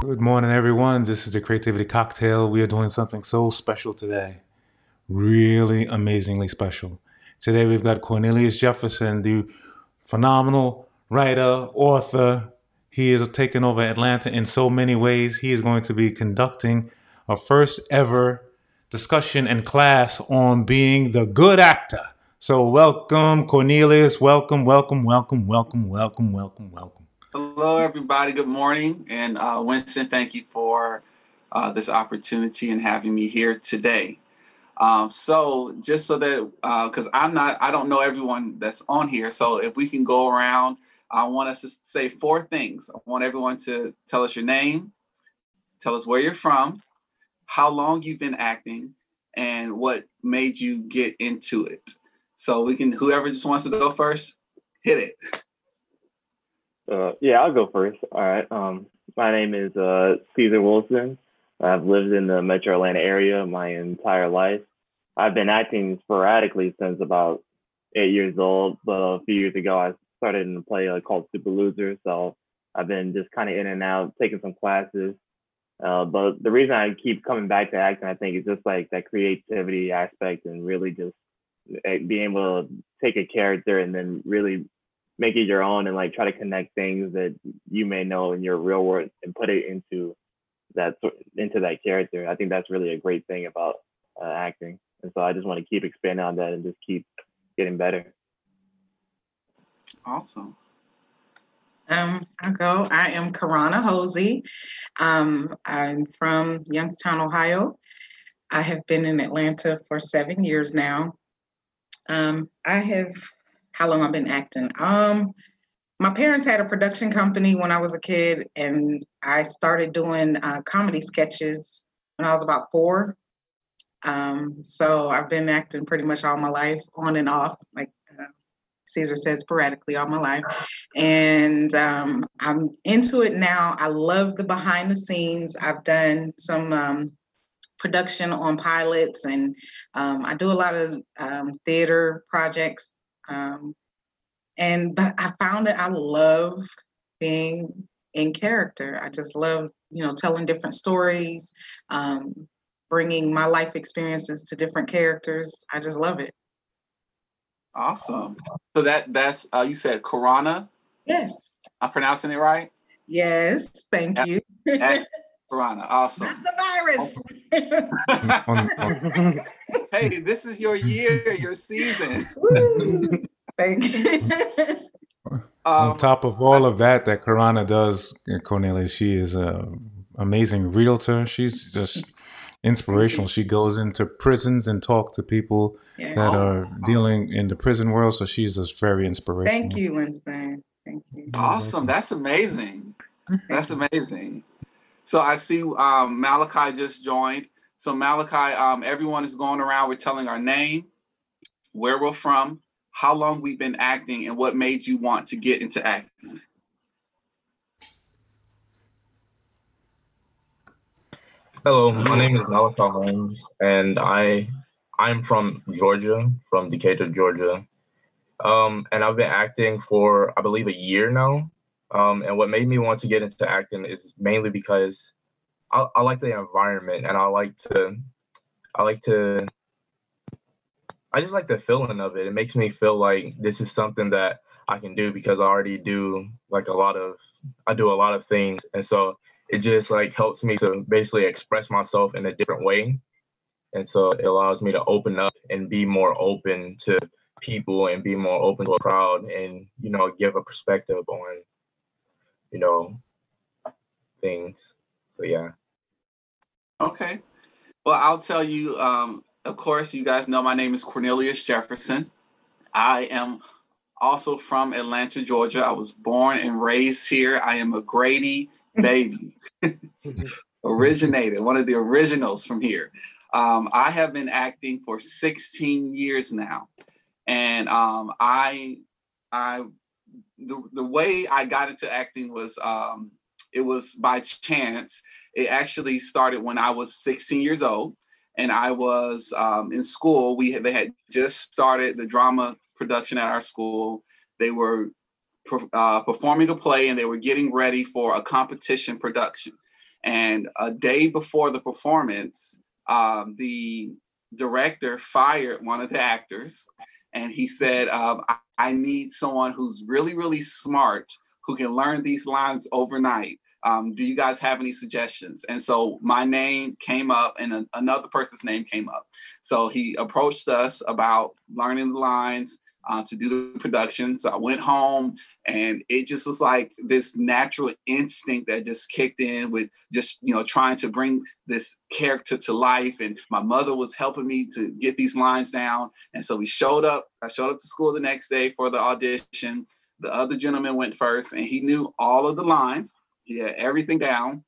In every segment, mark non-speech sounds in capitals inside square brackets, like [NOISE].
Good morning, everyone. This is the Creativity Cocktail. We are doing something so special today. Really amazingly special. Today we've got Cornelius Jefferson, the phenomenal writer, author. He is taking over Atlanta in so many ways. He is going to be conducting a first ever discussion and class on being the good actor. So, welcome, Cornelius. Welcome, welcome, welcome, welcome, welcome, welcome, welcome. Hello, everybody. Good morning. And uh, Winston, thank you for uh, this opportunity and having me here today. Um, so, just so that, because uh, I'm not, I don't know everyone that's on here. So, if we can go around, I want us to say four things. I want everyone to tell us your name, tell us where you're from, how long you've been acting, and what made you get into it. So we can, whoever just wants to go first, hit it. Uh, yeah, I'll go first. All right. Um, my name is uh, Caesar Wilson. I've lived in the metro Atlanta area my entire life. I've been acting sporadically since about eight years old, but a few years ago I started in a play uh, called Super Loser. So I've been just kind of in and out, taking some classes, uh, but the reason I keep coming back to acting, I think, is just like that creativity aspect and really just eh, being able to take a character and then really make it your own and like try to connect things that you may know in your real world and put it into that into that character. I think that's really a great thing about uh, acting, and so I just want to keep expanding on that and just keep getting better. Awesome. Um, I'll go. I am Karana Hosey. Um, I'm from Youngstown, Ohio. I have been in Atlanta for seven years now. Um, I have, how long I've been acting? Um, my parents had a production company when I was a kid, and I started doing uh, comedy sketches when I was about four. Um, so I've been acting pretty much all my life, on and off, like uh, Caesar says sporadically all my life. And um, I'm into it now. I love the behind the scenes. I've done some um, production on pilots and um, I do a lot of um, theater projects. Um, and but I found that I love being in character. I just love, you know, telling different stories, um, bringing my life experiences to different characters. I just love it. Awesome. So that that's uh, you said Corona. Yes. I'm pronouncing it right. Yes. Thank you. [LAUGHS] Corona. Awesome. Not the virus. [LAUGHS] hey, this is your year, your season. [LAUGHS] Thank you. Um, On top of all of that, that Corona does, Cornelia, she is a amazing realtor. She's just inspirational. She goes into prisons and talk to people yeah. that are dealing in the prison world. So she's just very inspirational. Thank you, Winston. Thank you. Awesome. That's amazing. That's amazing. So I see um, Malachi just joined. So Malachi, um, everyone is going around. We're telling our name, where we're from, how long we've been acting, and what made you want to get into acting. Hello, my name is Malachi Holmes, and I I'm from Georgia, from Decatur, Georgia, um, and I've been acting for I believe a year now. Um, and what made me want to get into acting is mainly because I, I like the environment, and I like to I like to I just like the feeling of it. It makes me feel like this is something that I can do because I already do like a lot of I do a lot of things, and so it just like helps me to basically express myself in a different way. And so it allows me to open up and be more open to people and be more open to a crowd and, you know, give a perspective on, you know, things. So, yeah. Okay. Well, I'll tell you, um, of course, you guys know my name is Cornelius Jefferson. I am also from Atlanta, Georgia. I was born and raised here. I am a Grady baby. [LAUGHS] Originated, one of the originals from here. Um, I have been acting for 16 years now. And um, I, I, the, the way I got into acting was, um, it was by chance. It actually started when I was 16 years old and I was um, in school. We had, they had just started the drama production at our school. They were uh, performing a play and they were getting ready for a competition production. And a day before the performance, um, the director fired one of the actors, and he said, um, I, need someone who's really, really smart who can learn these lines overnight. Um, do you guys have any suggestions? And so my name came up and a, another person's name came up. So he approached us about learning the lines uh, to do the production. So I went home and it just was like this natural instinct that just kicked in with just, you know, trying to bring this character to life. And my mother was helping me to get these lines down. And so we showed up. I showed up to school the next day for the audition. The other gentleman went first and he knew all of the lines. He had everything down.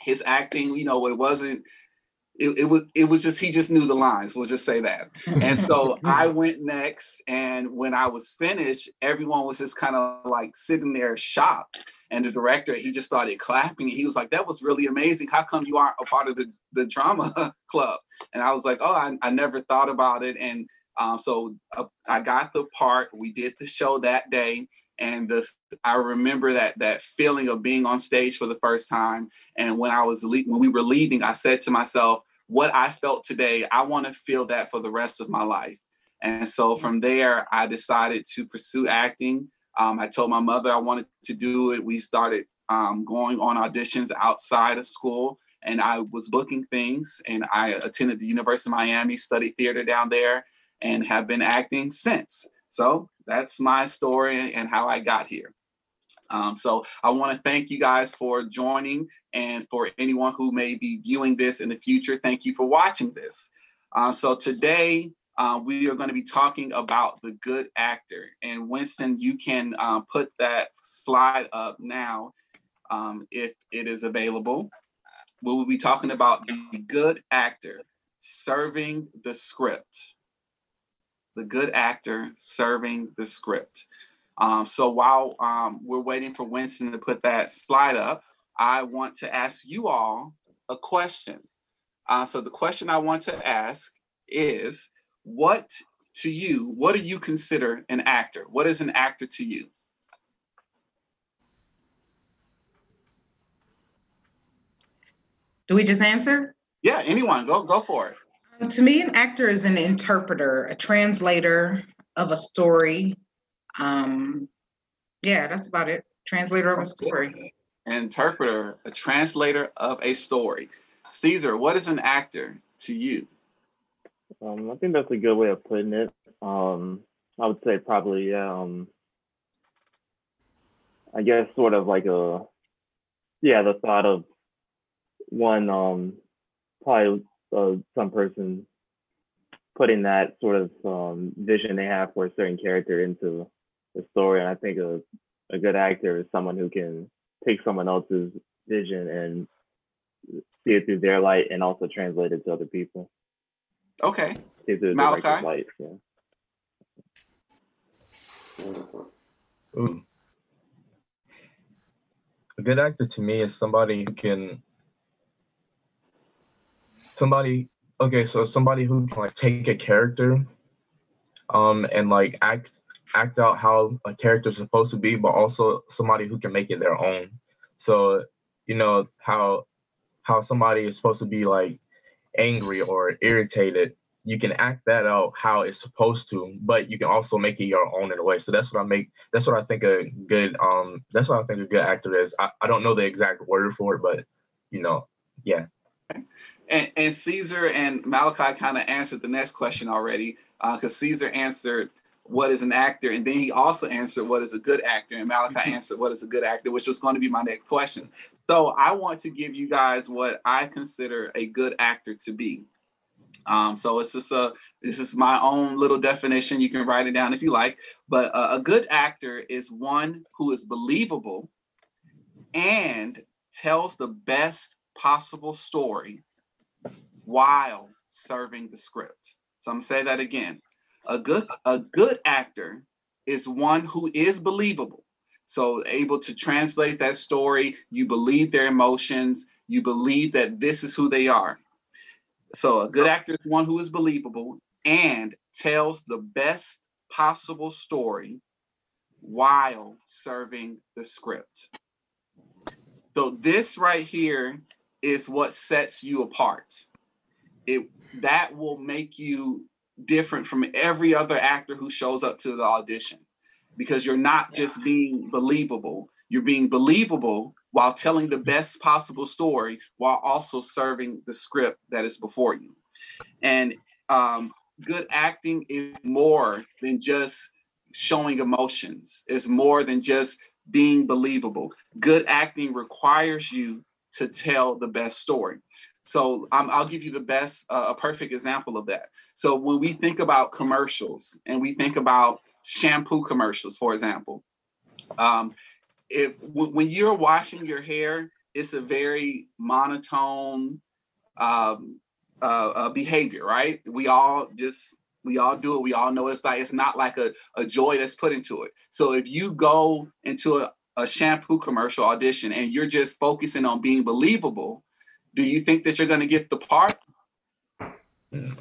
His acting, you know, it wasn't it, it, was it was just he just knew the lines we'll just say that. And so [LAUGHS] i went next and when i was finished everyone was just kind of like sitting there shocked. And the director he just started clapping he was like that was really amazing. How come you aren't a part of the, the drama [LAUGHS] club? And i was like oh i, I never thought about it. And um, so uh, i got the part we did the show that day and the I remember that that feeling of being on stage for the first time. And when I was le- when we were leaving, I said to myself, "What I felt today, I want to feel that for the rest of my life." And so from there, I decided to pursue acting. Um, I told my mother I wanted to do it. We started um, going on auditions outside of school, and I was booking things. And I attended the University of Miami, studied theater down there, and have been acting since. So that's my story and how I got here. Um, so I want to thank you guys for joining and for anyone who may be viewing this in the future, thank you for watching this. Um, so today uh, we are going to be talking about the good actor. And Winston, you can uh, put that slide up now um, if it is available. We will be talking about the good actor serving the script the good actor serving the script. Um, so while um, we're waiting for Winston to put that slide up, I want to ask you all a question. Uh, so the question I want to ask is, what to you, what do you consider an actor? What is an actor to you? Do we just answer? Yeah, anyone, go go for it. To me, an actor is an interpreter, a translator of a story. Um, yeah, that's about it. Translator of a story. An interpreter, a translator of a story. Caesar, what is an actor to you? Um, I think that's a good way of putting it. Um, I would say probably, um, I guess, sort of like a, yeah, the thought of one, um, probably uh, some person putting that sort of um, vision they have for a certain character into the story. And I think a, a good actor is someone who can take someone else's vision and see it through their light and also translate it to other people. Okay. Through Malachi? light. Yeah. Ooh. A good actor to me is somebody who can somebody okay so somebody who can like take a character um and like act act out how a character is supposed to be but also somebody who can make it their own. So you know how how somebody is supposed to be like angry or irritated you can act that out how it's supposed to but you can also make it your own in a way. So that's what i make that's what i think a good um that's what i think a good actor is. I, I don't know the exact word for it but you know yeah. And, and Caesar and Malachi kind of answered the next question already because uh, Caesar answered what is an actor, and then he also answered what is a good actor, and Malachi mm-hmm. answered what is a good actor, which was going to be my next question. So I want to give you guys what I consider a good actor to be. Um, so it's just a this is my own little definition. You can write it down if you like. But uh, a good actor is one who is believable and tells the best possible story while serving the script. So I'm gonna say that again. A good a good actor is one who is believable. So able to translate that story, you believe their emotions, you believe that this is who they are. So a good actor is one who is believable and tells the best possible story while serving the script. So this right here is what sets you apart. It that will make you different from every other actor who shows up to the audition because you're not just being believable. You're being believable while telling the best possible story while also serving the script that is before you. And um, good acting is more than just showing emotions, it's more than just being believable. Good acting requires you to tell the best story. So I'll give you the best, uh, a perfect example of that. So when we think about commercials and we think about shampoo commercials, for example, um, if w- when you're washing your hair, it's a very monotone um, uh, uh, behavior, right? We all just we all do it. We all know it's like it's not like a, a joy that's put into it. So if you go into a, a shampoo commercial audition and you're just focusing on being believable, do you think that you're going to get the part? Mm.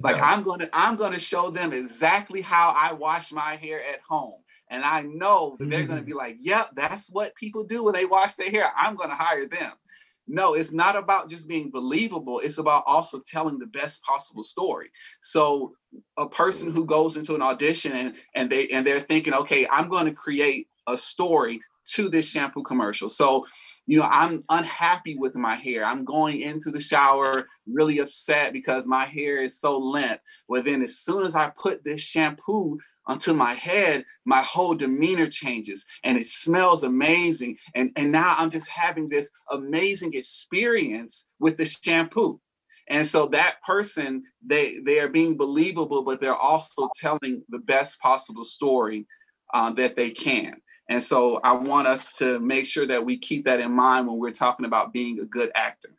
Like I'm going to I'm going to show them exactly how I wash my hair at home. And I know that they're going to be mm. like, "Yep, that's what people do when they wash their hair. I'm going to hire them." No, it's not about just being believable. It's about also telling the best possible story. So a person who goes into an audition and, and they and they're thinking, okay, I'm going to create a story to this shampoo commercial. So you know, I'm unhappy with my hair. I'm going into the shower really upset because my hair is so limp. Well, then as soon as I put this shampoo onto my head, my whole demeanor changes and it smells amazing. And, and now I'm just having this amazing experience with the shampoo. And so that person, they they are being believable, but they're also telling the best possible story uh, that they can. And so I want us to make sure that we keep that in mind when we're talking about being a good actor.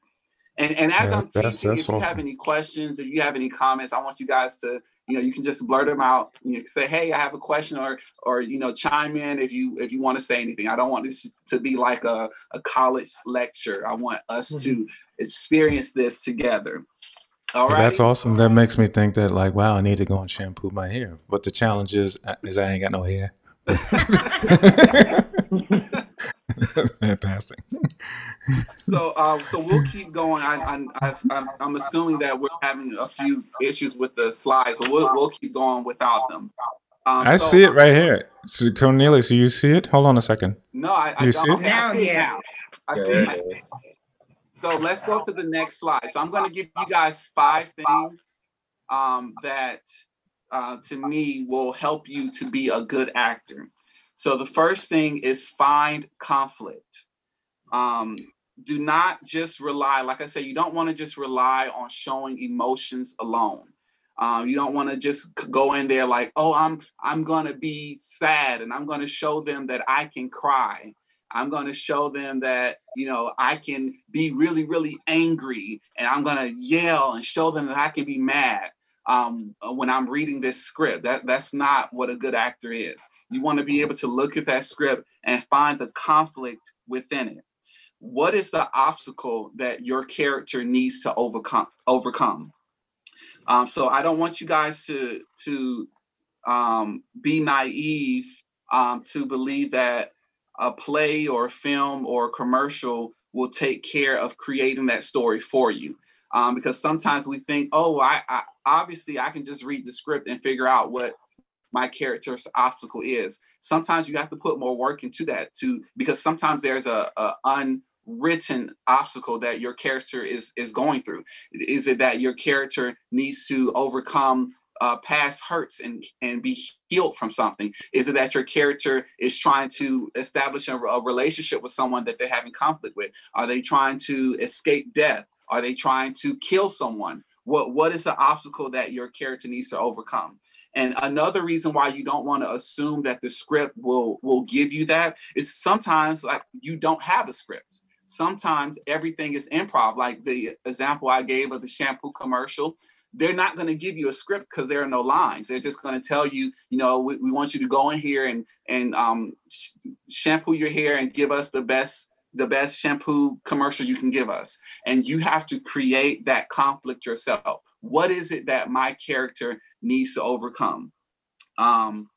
And, and as Yeah, I'm that's- teaching, that's if you have any questions, if you have any comments, I want you guys to, you know, you can just blurt them out. You can say, "Hey, I have a question," or, or you know, chime in if you if you want to say anything. I don't want this to be like a, a college lecture. I want us to experience this together. All Well, right. That's awesome. That makes me think that like, wow, I need to go and shampoo my hair. But the challenge is, uh, is I ain't got no hair. [LAUGHS] Fantastic. So, um, so we'll keep going. I, I, I, I'm, I'm assuming that we're having a few issues with the slides, but we'll, we'll keep going without them. Um, I so- see it right here. So Cornelius, do you see it? Hold on a second. No, I, I You don't. see it? Okay, I Now, see it yeah. now. I see it. it is. So let's go to the next slide. So I'm going to give you guys five things um, that, uh, to me, will help you to be a good actor. So the first thing is find conflict. Um, do not just rely, like I said, you don't want to just rely on showing emotions alone. Um, you don't want to just go in there like, oh, I'm I'm to be sad, and I'm to show them that I can cry. I'm to show them that, you know, I can be really, really angry and I'm to yell and show them that I can be mad um, when I'm reading this script. That, that's not what a good actor is. You want to be able to look at that script and find the conflict within it. What is the obstacle that your character needs to overcome? Overcome. Um, so I don't want you guys to to um, be naive um, to believe that a play or a film or a commercial will take care of creating that story for you. Um, because sometimes we think, oh, I, I obviously I can just read the script and figure out what my character's obstacle is. Sometimes you have to put more work into that too, because sometimes there's a, a unwritten obstacle that your character is is going through. Is it that your character needs to overcome uh, past hurts and and be healed from something? Is it that your character is trying to establish a, a relationship with someone that they're having conflict with? Are they trying to escape death? Are they trying to kill someone? What what is the obstacle that your character needs to overcome? And another reason why you don't want to assume that the script will will give you that is sometimes like you don't have a script. Sometimes everything is improv. Like the example I gave of the shampoo commercial, they're not going to give you a script because there are no lines. They're just going to tell you, you know, we, we want you to go in here and and um, sh- shampoo your hair and give us the best the best shampoo commercial you can give us. And you have to create that conflict yourself. What is it that my character needs to overcome? Um,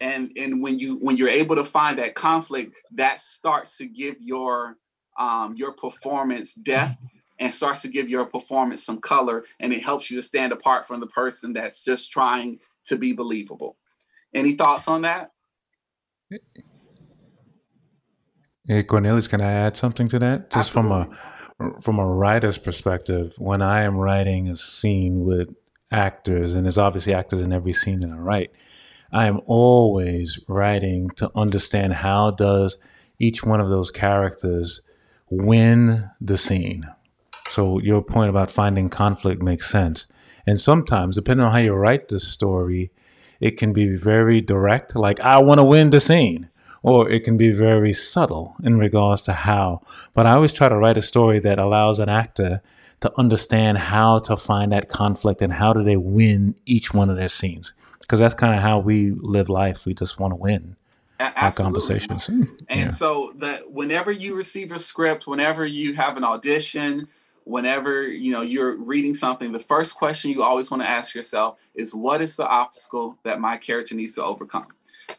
and and when you when you're able to find that conflict, that starts to give your um, your performance depth and starts to give your performance some color and it helps you to stand apart from the person that's just trying to be believable. Any thoughts on that? Hey Cornelius, can I add something to that? Just Absolutely. from a from a writer's perspective, when I am writing a scene with actors, and there's obviously actors in every scene that I write, I am always writing to understand how does each one of those characters win the scene. So your point about finding conflict makes sense. And sometimes, depending on how you write the story, it can be very direct, like I want to win the scene, or it can be very subtle in regards to how. But I always try to write a story that allows an actor to understand how to find that conflict and how do they win each one of their scenes. Because that's kind of how we live life. We just want to win A- our conversations. Hmm, And Yeah. so that whenever you receive a script, whenever you have an audition, whenever you know you're reading something, the first question you always want to ask yourself is what is the obstacle that my character needs to overcome?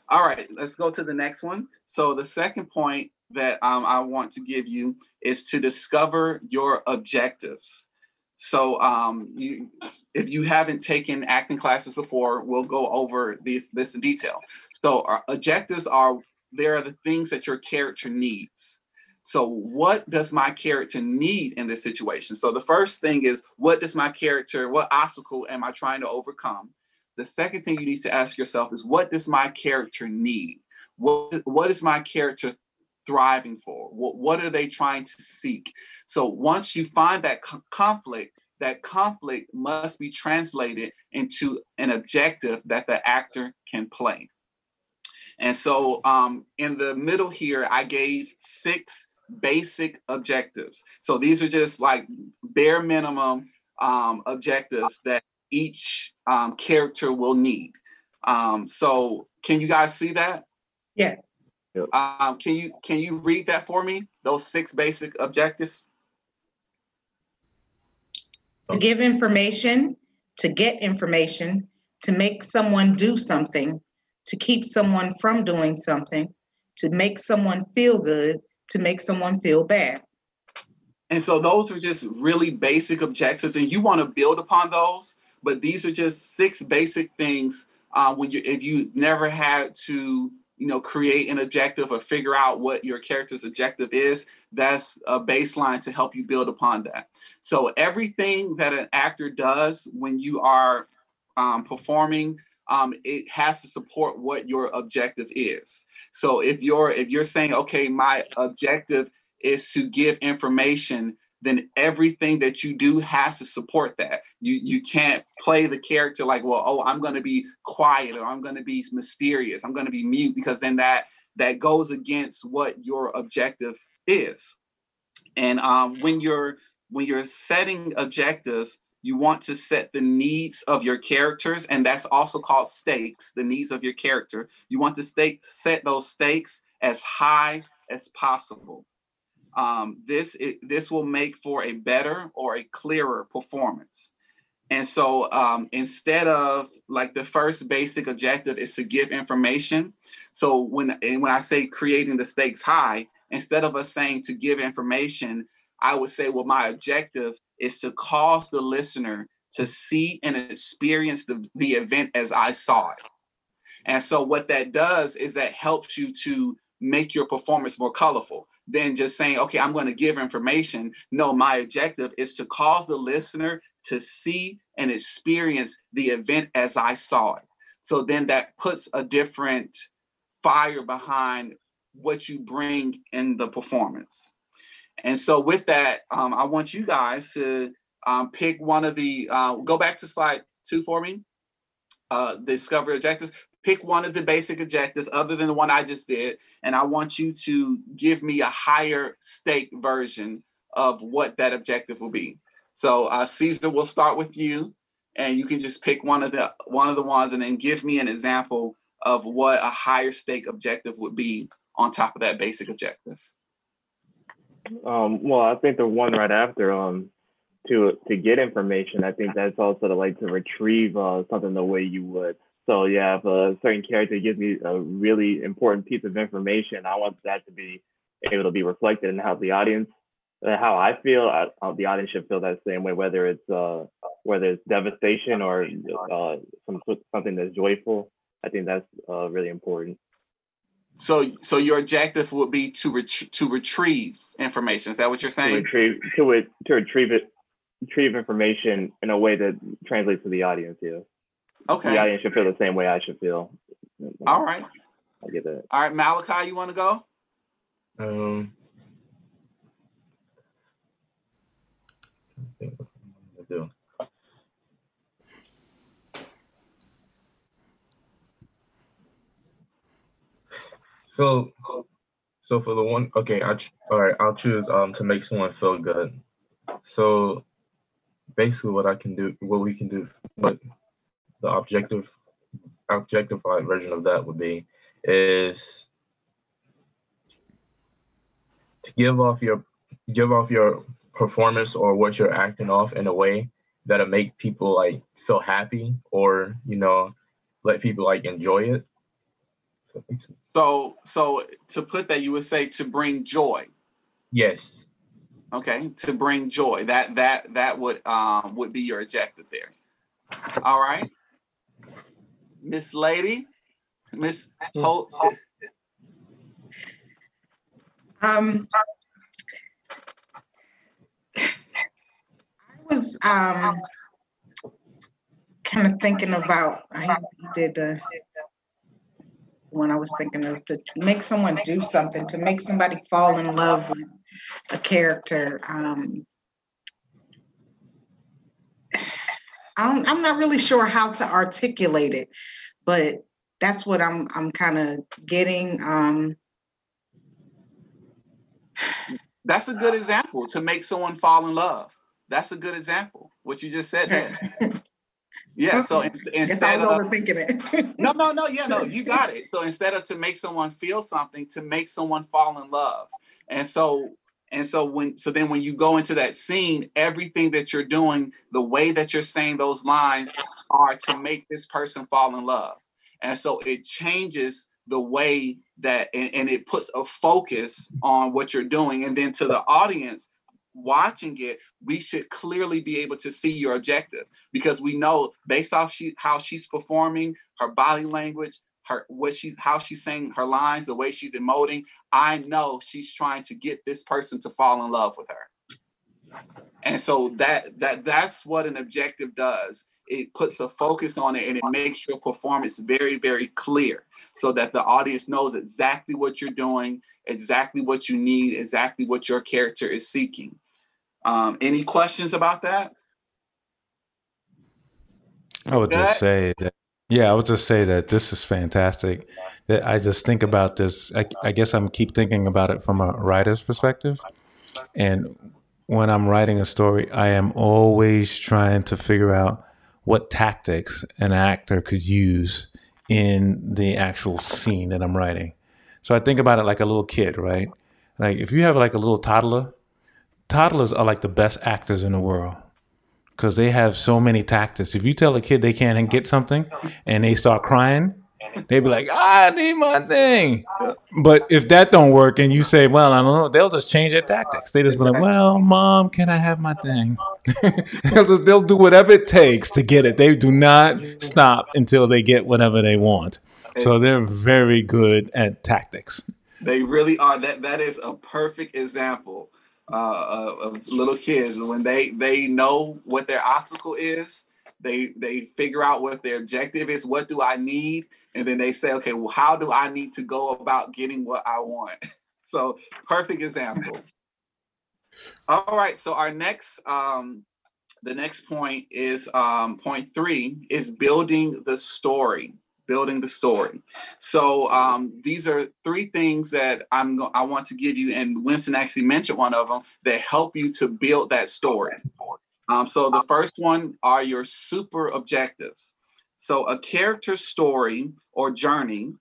All right, let's go to the next one. So the second point that um, I want to give you is to discover your objectives. So um, you, if you haven't taken acting classes before, we'll go over these this in detail. So our objectives are there are the things that your character needs. So, what does my character need in this situation? So, the first thing is, what does my character, what obstacle am I trying to overcome? The second thing you need to ask yourself is, what does my character need? What, what is my character thriving for? What, what are they trying to seek? So, once you find that co- conflict, that conflict must be translated into an objective that the actor can play. And so um, in the middle here, I gave six basic objectives. So these are just like bare minimum um, objectives that each um, character will need. Um, so can you guys see that? Yeah. Yep. Um, can you can you read that for me? Those six basic objectives. To give information, to get information, to make someone do something, to keep someone from doing something, to make someone feel good, to make someone feel bad. And so those are just really basic objectives, and you want to build upon those. But these are just six basic things. Uh, when you, if you never had to, you know, create an objective or figure out what your character's objective is, that's a baseline to help you build upon that. So everything that an actor does when you are um, performing, um, it has to support what your objective is. So if you're if you're saying, okay, my objective is to give information, then everything that you do has to support that. You you can't play the character like, well, oh, I'm going to be quiet or I'm going to be mysterious. I'm going to be mute because then that that goes against what your objective is. And um, when you're when you're setting objectives, you want to set the needs of your characters, and that's also called stakes. The needs of your character. You want to stake, set those stakes as high as possible. Um, this it, this will make for a better or a clearer performance. And so um, instead of like the first basic objective is to give information. So when and when I say creating the stakes high, instead of us saying to give information, I would say, well, my objective is to cause the listener to see and experience the, the event as I saw it. And so what that does is that helps you to make your performance more colorful than just saying, okay, I'm going to give information. No, my objective is to cause the listener to see and experience the event as I saw it. So then that puts a different fire behind what you bring in the performance. And so with that, um, I want you guys to um, pick one of the, uh, go back to slide two for me. Uh, discover objectives. Pick one of the basic objectives other than the one I just did. And I want you to give me a higher stake version of what that objective will be. So uh, Caesar, we'll start with you. And you can just pick one of the one of the ones and then give me an example of what a higher stake objective would be on top of that basic objective. Um, well, I think the one right after, um, to to get information, I think that's also to like to retrieve uh, something the way you would. So yeah, if a certain character gives me a really important piece of information, I want that to be able to be reflected in how the audience, uh, how I feel, I, how the audience should feel that same way, whether it's uh, whether it's devastation or uh, some something that's joyful. I think that's uh, really important. So, so your objective would be to ret- to retrieve information. Is that what you're saying? To retrieve to it to retrieve it retrieve information in a way that translates to the audience. Yeah. Okay. The audience should feel the same way I should feel. All right. I get that. All right, Malachi, you want to go? Um, I do. So, so for the one, okay, I all right, I'll choose um to make someone feel good. So, basically, what I can do, what we can do, what the objective, objectified version of that would be, is to give off your give off your performance or what you're acting off in a way that'll make people like feel happy or you know let people like enjoy it. So so to put that you would say to bring joy. Yes. Okay to bring joy. That that that would um would be your objective there. All right miss lady miss Holt, Um, I was um kind of thinking about I did the when I was thinking of to make someone do something, to make somebody fall in love with a character. Um, I'm I'm not really sure how to articulate it, but that's what I'm I'm kind of getting. Um, that's a good example to make someone fall in love. That's a good example. What you just said. [LAUGHS] Yeah. So in, instead of overthinking it. no, no, no. Yeah, no. You got it. So instead of to make someone feel something, to make someone fall in love, and so and so when so then when you go into that scene, everything that you're doing, the way that you're saying those lines, are to make this person fall in love, and so it changes the way that and, and, it puts a focus on what you're doing. And then to the audience watching it we should clearly be able to see your objective. Because we know based off she how she's performing her body language her what she's how she's saying her lines the way she's emoting i know she's trying to get this person to fall in love with her. And so that that that's what an objective does. It puts a focus on it and it makes your performance very very clear so that the audience knows exactly what you're doing exactly what you need exactly what your character is seeking. Um, any questions about that? I would just say that yeah i would just say that this is fantastic i just think about this I, I guess i'm keep thinking about it from a writer's perspective and when i'm writing a story i am always trying to figure out what tactics an actor could use in the actual scene that I'm writing. So I think about it like a little kid, right? Like if you have like a little toddler, toddlers are like the best actors in the world because they have so many tactics. If you tell a kid they can't get something and they start crying, They'd be like, ah, I need my thing. But if that don't work and you say, well, I don't know, they'll just change their tactics. They just be like, well, mom, can I have my thing? [LAUGHS] they'll, just, they'll do whatever it takes to get it. They do not stop until they get whatever they want. So they're very good at tactics. They really are. That that is a perfect example uh, of little kids and when they they know what their obstacle is. They they figure out what their objective is. What do I need? and then they say, okay, well, how do I need to go about getting what I want? [LAUGHS] so perfect example. All right, so our next um the next point is um point three is building the story building the story so um, these are three things that i'm go- i want to give you and winston actually mentioned one of them that help you to build that story um, so the first one are your super objectives so a character story or journey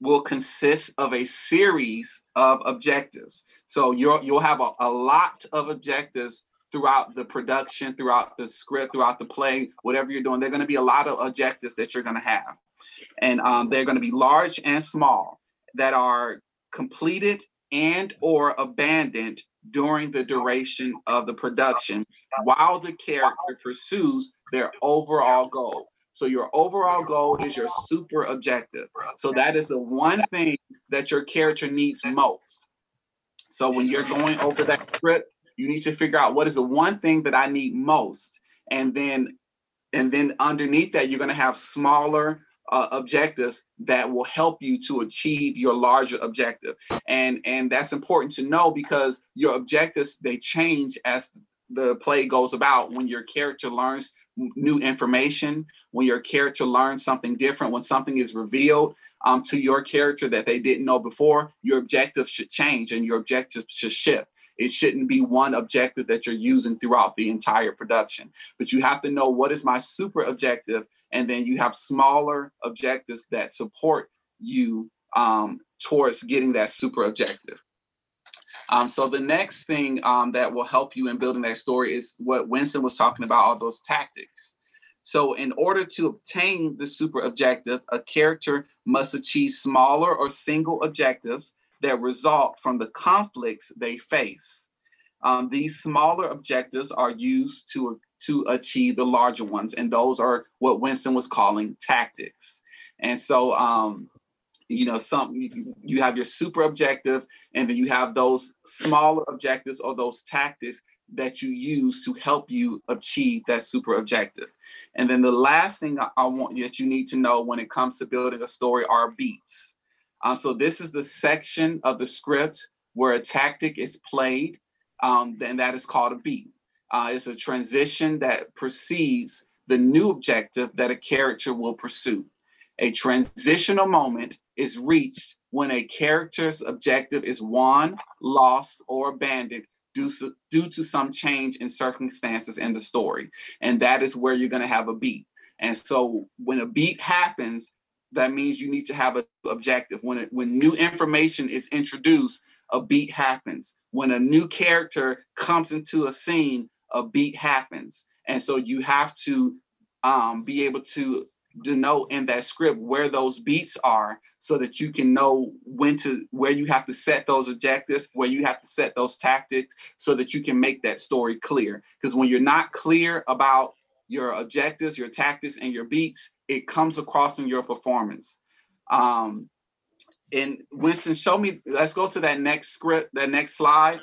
will consist of a series of objectives. So you'll you'll have a, a lot of objectives throughout the production, throughout the script, throughout the play, whatever you're doing. There are going to be a lot of objectives that you're going to have, and um, they're going to be large and small that are completed and or abandoned during the duration of the production while the character pursues their overall goal. So your overall goal is your super objective. So that is the one thing that your character needs most. So when you're going over that script, you need to figure out what is the one thing that I need most. And then and then underneath that you're going to have smaller uh, objectives that will help you to achieve your larger objective. And and that's important to know because your objectives they change as the play goes about. When your character learns new information when your character learns something different when something is revealed um, to your character that they didn't know before your objectives should change and your objectives should shift. It shouldn't be one objective that you're using throughout the entire production. But you have to know what is my super objective and then you have smaller objectives that support you um, towards getting that super objective. Um, so the next thing um, that will help you in building that story is what Winston was talking about, all those tactics. So in order to obtain the super objective, a character must achieve smaller or single objectives that result from the conflicts they face. Um, these smaller objectives are used to to achieve the larger ones. And those are what Winston was calling tactics. And so, um, you know, some you have your super objective, and then you have those smaller objectives or those tactics that you use to help you achieve that super objective. And then the last thing I want that you need to know when it comes to building a story are beats. Uh, so this is the section of the script where a tactic is played, um, and that is called a beat. Uh, it's a transition that precedes the new objective that a character will pursue. A transitional moment is reached when a character's objective is won, lost, or abandoned due, due to some change in circumstances in the story. And that is where you're going to have a beat. And so when a beat happens, that means you need to have an objective. When it, when new information is introduced, a beat happens. When a new character comes into a scene, a beat happens. And so you have to um, be able to denote in that script where those beats are so that you can know when to where you have to set those objectives where you have to set those tactics so that you can make that story clear. Because when you're not clear about your objectives your tactics and your beats it comes across in your performance. Um and winston show me let's go to that next script that next slide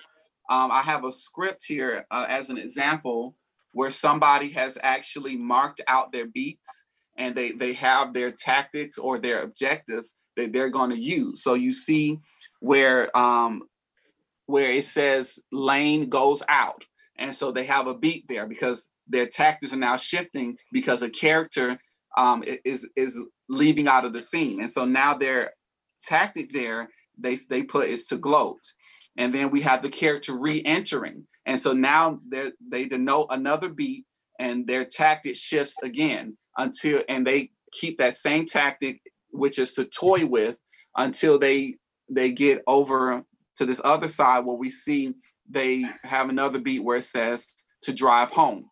um, I have a script here uh, as an example where somebody has actually marked out their beats and they, they have their tactics or their objectives that they're going to use. So you see where um, where it says lane goes out. And so they have a beat there because their tactics are now shifting because a character um, is is leaving out of the scene. And so now their tactic there they they put is to gloat and then we have the character re-entering. And so now they denote another beat and their tactic shifts again until and they keep that same tactic which is to toy with until they they get over to this other side where we see they have another beat where it says to drive home.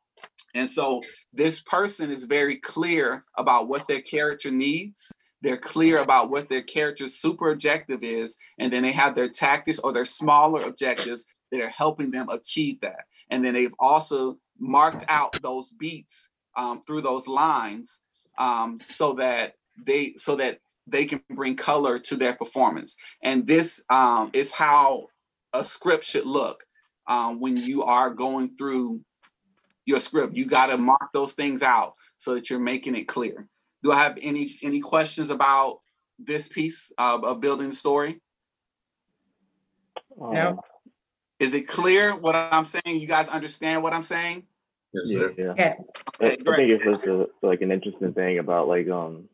And so this person is very clear about what their character needs they're clear about what their character's super objective is, and then they have their tactics or their smaller objectives that are helping them achieve that. And then they've also marked out those beats um, through those lines um, so that they so that they can bring color to their performance. And this um, is how a script should look um, when you are going through your script. You got to mark those things out so that you're making it clear. Do I have any any questions about this piece of, of building the story? No. Um, Is it clear what I'm saying? You guys understand what I'm saying? Yes, sir. yeah. Yes. I, Okay, I great. think it's just a, like an interesting thing about like um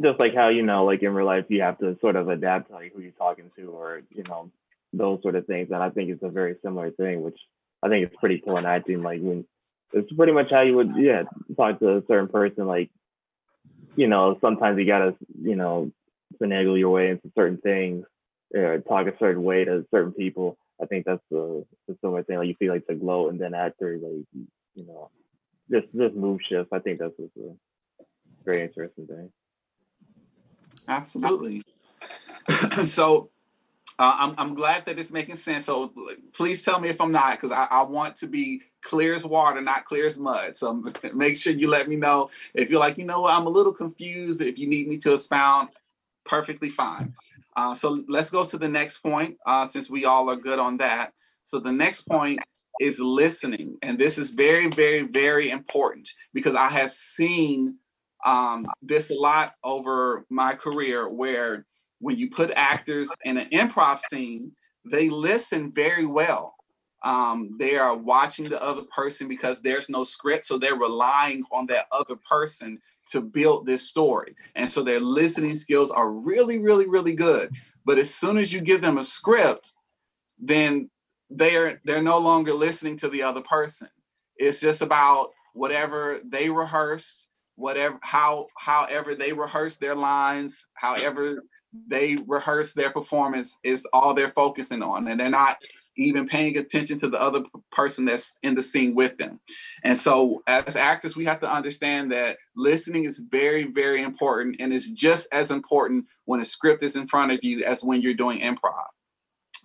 just like how you know like in real life you have to sort of adapt to like who you're talking to or you know those sort of things and I think it's a very similar thing which I think it's pretty cool in acting like when it's pretty much how you would yeah talk to a certain person like you know sometimes you gotta you know finagle your way into certain things or talk a certain way to certain people I think that's the, the similar thing like you feel like the glow and then after like you know this this move shift. I think that's a very interesting thing. Absolutely. [COUGHS] so Uh, I'm, I'm glad that it's making sense. So please tell me if I'm not, because I, I want to be clear as water, not clear as mud. So [LAUGHS] make sure you let me know if you're like, you know what, I'm a little confused. If you need me to expound, perfectly fine. Uh, so let's go to the next point, uh, since we all are good on that. So the next point is listening, and this is very, very, very important because I have seen um, this a lot over my career, where when you put actors in an improv scene, they listen very well. Um, they are watching the other person because there's no script, so they're relying on that other person to build this story. And so their listening skills are really, really, really good. But as soon as you give them a script, then they're they're no longer listening to the other person. It's just about whatever they rehearse, whatever how however they rehearse their lines, however they rehearse their performance is all they're focusing on. And they're not even paying attention to the other person that's in the scene with them. And so, as actors, we have to understand that listening is very, very important. And it's just as important when a script is in front of you as when you're doing improv.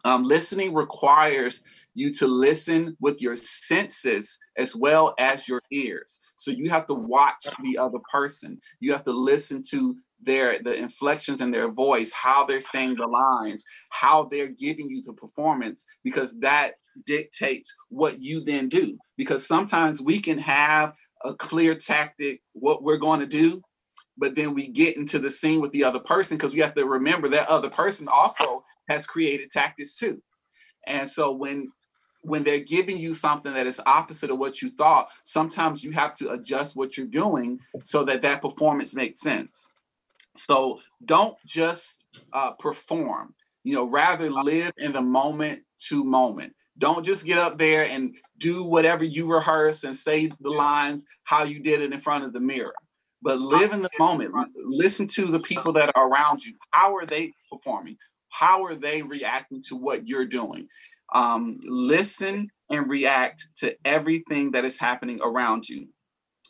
Um, listening requires you to listen with your senses as well as your ears. So you have to watch the other person. You have to listen to their the inflections in their voice, how they're saying the lines, how they're giving you the performance, because that dictates what you then do. Because sometimes we can have a clear tactic, what we're going to do, but then we get into the scene with the other person because we have to remember that other person also has created tactics too. And so when when they're giving you something that is opposite of what you thought, sometimes you have to adjust what you're doing so that that performance makes sense. So don't just uh, perform, you know, rather live in the moment to moment. Don't just get up there and do whatever you rehearse and say the lines how you did it in front of the mirror. But live in the moment. Listen to the people that are around you. How are they performing? How are they reacting to what you're doing? Um, listen and react to everything that is happening around you.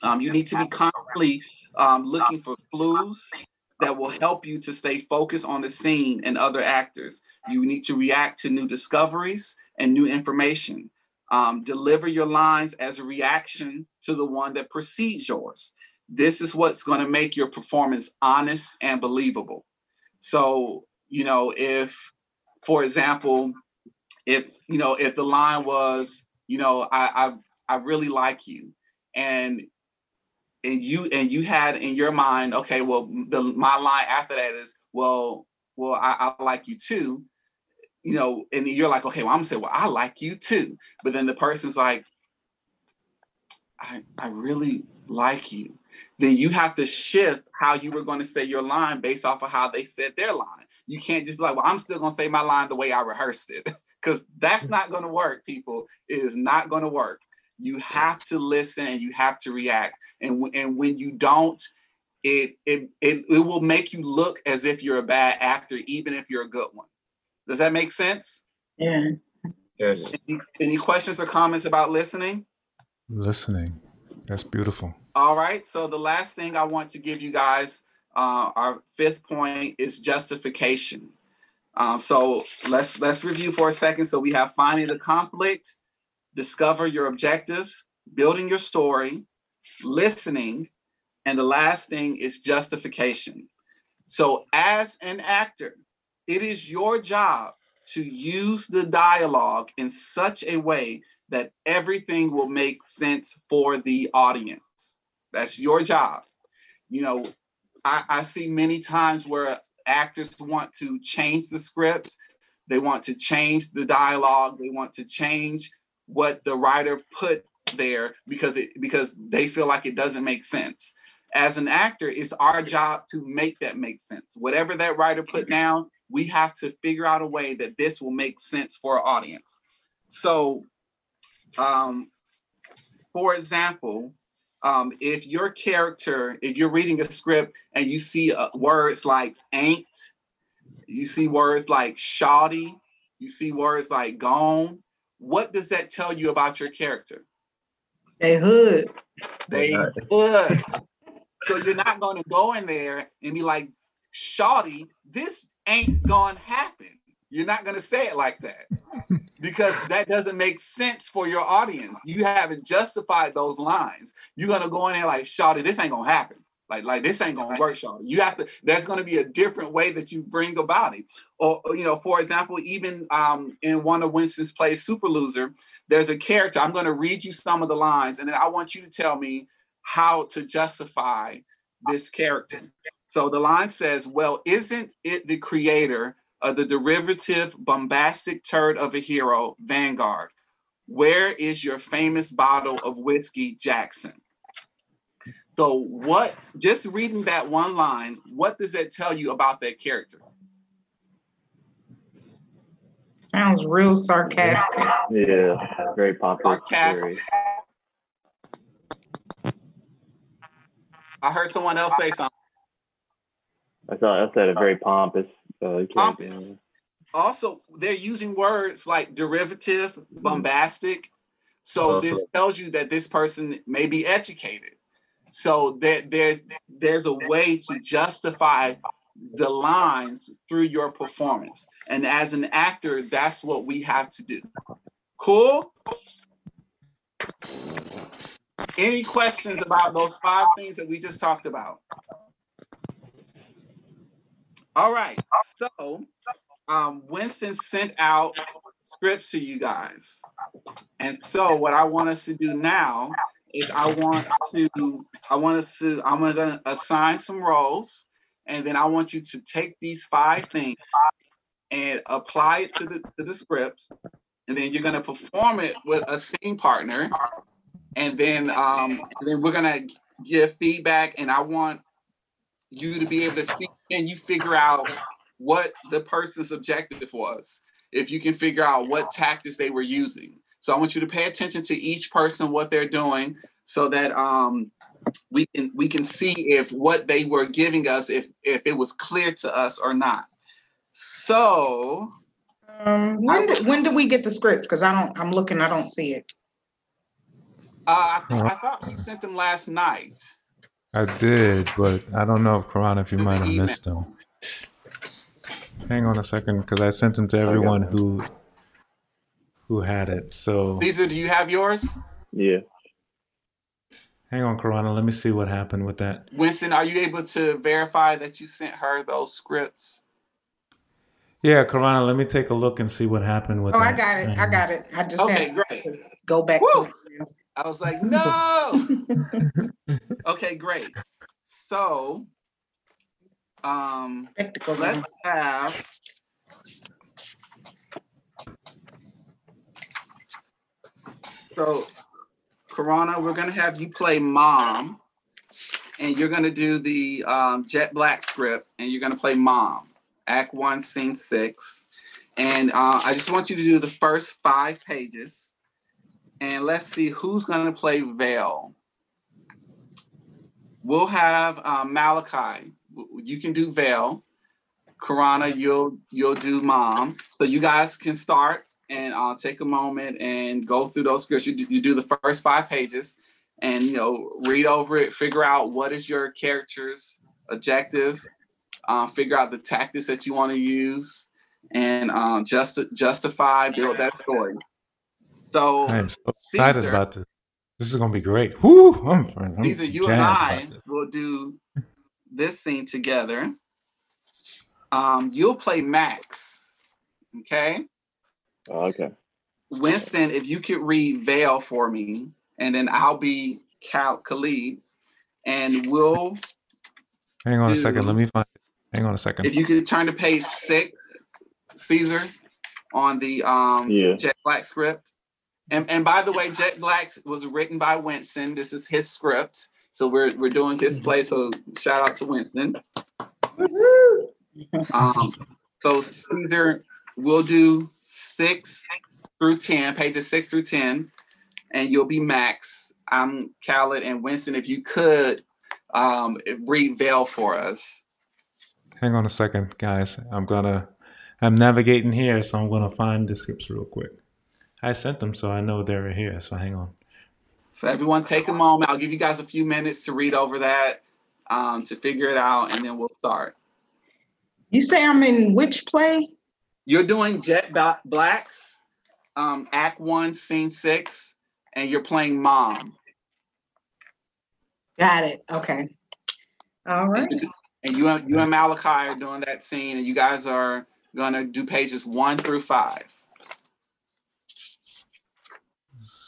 Um, you need to be constantly um, looking for clues that will help you to stay focused on the scene and other actors. You need to react to new discoveries and new information. Um, deliver your lines as a reaction to the one that precedes yours. This is what's going to make your performance honest and believable. So, you know, if, for example, if you know, if the line was, you know, I I, I really like you, and and you and you had in your mind, okay, well, the my line after that is, well, well, I, I like you too, you know, and you're like, okay, well, I'm gonna say, well, I like you too, but then the person's like, I I really like you. Then you have to shift how you were going to say your line based off of how they said their line. You can't just like, well, I'm still gonna say my line the way I rehearsed it, [LAUGHS] because that's not gonna work, people. It is not gonna work. You have to listen and you have to react and and when you don't it, it it it will make you look as if you're a bad actor even if you're a good one. Does that make sense? Yeah. Yes. Any, any questions or comments about listening? Listening. That's beautiful. All right. So the last thing i want to give you guys uh, our fifth point is justification. Um, so let's let's review for a second. So we have finding the conflict discover your objectives building your story listening, and the last thing is justification. So, as an actor, it is your job to use the dialogue in such a way that everything will make sense for the audience. That's your job. You know, I, I see many times where actors want to change the script, they want to change the dialogue, they want to change what the writer put there because it because they feel like it doesn't make sense. As an actor, it's our job to make that make sense. Whatever that writer put down, we have to figure out a way that this will make sense for our audience. So, um, for example, um, if your character, if you're reading a script and you see uh, words like ain't, you see words like shoddy, you see words like gone, what does that tell you about your character? They hood. They hood. so you're not going to go in there and be like, "Shawty, this ain't gonna happen." You're not going to say it like that [LAUGHS] because that doesn't make sense for your audience. You haven't justified those lines. You're going to go in there like, Shawty, this ain't going to happen. Like, like this ain't gonna work, Shawty. You have to. There's gonna be a different way that you bring about it. Or, you know, for example, even um, in one of Winston's plays, Super Loser, there's a character. I'm gonna read you some of the lines, and then I want you to tell me how to justify this character. So the line says, "Well, isn't it the creator of the derivative, bombastic turd of a hero, Vanguard? Where is your famous bottle of whiskey, Jackson?" So, what, just reading that one line, what does that tell you about that character? Sounds real sarcastic. Yeah, very popular. Sarcastic. Very, I heard someone else say something. I thought I said a very pompous. Uh. Pompous. Also, they're using words like derivative, bombastic. So, Oh, this tells you that this person may be educated. So, there, there's there's a way to justify the lines through your performance. And as an actor, that's what we have to do. Cool? Any questions about those five things that we just talked about? All right. So, um, Winston sent out scripts to you guys. And so, what I want us to do now is I want to, I want us to, I'm to assign some roles. And then I want you to take these five things and apply it to the, to the script. And then you're going to perform it with a scene partner. And then, um, and then we're going to give feedback. And I want you to be able to see and you figure out what the person's objective was. If you can figure out what tactics they were using. So I want you to pay attention to each person, what they're doing, so that um, we can we can see if what they were giving us, if if it was clear to us or not. So Um, when did, when did we get the script? Because I don't, I'm looking, I don't see it. uh, I, think, I thought we sent them last night. I did, but I don't know, Karan, if you might have missed them. Hang on a second, because I sent them to everyone who who had it. So Caesar, do you have yours? Yeah. hang on, Karana. Let me see what happened with that. Winston, are you able to verify that you sent her those scripts? Yeah, Karana, let me take a look and see what happened with Oh, that. I got it, I got it. I just Okay, had great. to go back Woo! to. I was like, no. [LAUGHS] okay, great. So, um, let's have so Karana, we're gonna have you play mom, and you're gonna do the um, Jet Black script, and you're gonna play mom, Act One, Scene Six, and uh, I just want you to do the first five pages, and let's see who's gonna play Vale. We'll have um, Malachi. You can do Vale. Karana, you'll you'll do mom. So you guys can start and I'll take a moment and go through those scripts. You do, you do the first five pages and you know read over it, figure out what is your character's objective, uh, figure out the tactics that you want to use, and um, just justify build that story. So I am so excited Caesar. about this. This is gonna be great. Whoo! I'm, I'm These are you and I will do this scene together. Um, you'll play Max. Okay. Oh, okay. Winston, if you could read Vale for me, and then I'll be Cal Khalid, and we'll Hang on a second. Let me find. Hang on a second. if you could turn to page six, Caesar, on the um Yeah. Jet Black script. And and by the way, Jet Black was written by Winston. This is his script. So we're we're doing his play. So shout out to Winston. Woohoo! Um, so Caesar will do six through ten, pages six through ten, and you'll be Max. I'm Khalid and Winston. If you could um, read Vale for us. Hang on a second, guys. I'm gonna. I'm navigating here, so I'm gonna find the scripts real quick. I sent them, so I know they're here. So hang on. So everyone, take a moment. I'll give you guys a few minutes to read over that, um, to figure it out, and then we'll start. You say I'm in which play? You're doing Jet Blacks, um, Act One, Scene Six, and you're playing Mom. Got it. Okay. All right. And you and you and Malachi are doing that scene, and you guys are gonna do pages one through five.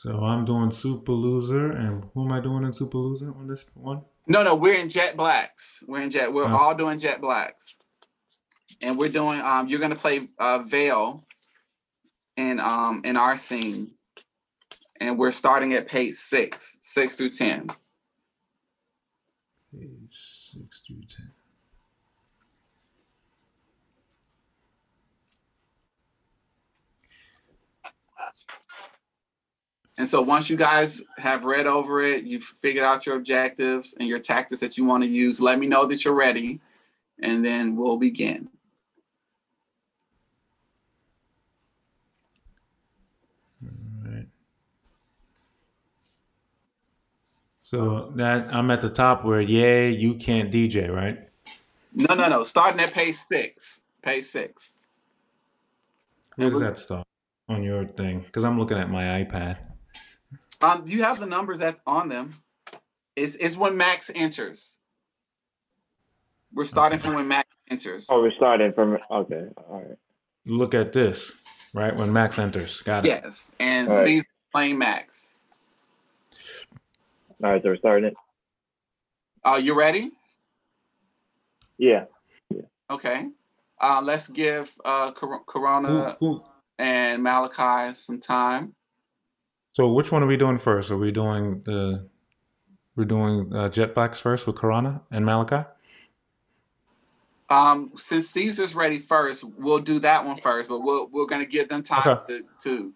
So I'm doing Super Loser, and who am I doing in Super Loser on this one? No, no, we're in Jet Blacks. We're in Jet. We're Oh. all doing Jet Blacks, and we're doing. Um, you're gonna play uh, Vale in um in our scene, and we're starting at page six, six through ten. Page six through ten. And so once you guys have read over it, you've figured out your objectives and your tactics that you want to use, let me know that you're ready, and then we'll begin. So that I'm at the top where yay, you can't DJ, right? No, no, no. Starting at page six. Page six. Where does that start on your thing? Because I'm looking at my iPad. Um, do you have the numbers at on them. It's it's when Max enters. We're starting from when Max enters. Oh, we're starting from okay. All right. Look at this, right? When Max enters. Got it. Yes, and All right. Caesar playing Max. All right. So we're starting it. Uh, you ready? Yeah. Okay. Uh, let's give uh, Cor- Who, Corona who, and Malachi some time. so which one are we doing first? Are we doing the we're doing uh, Jetblacks first with Karana and Malachi? Um, since Caesar's ready first, we'll do that one first, but we'll, we're going to give them time Okay. to, to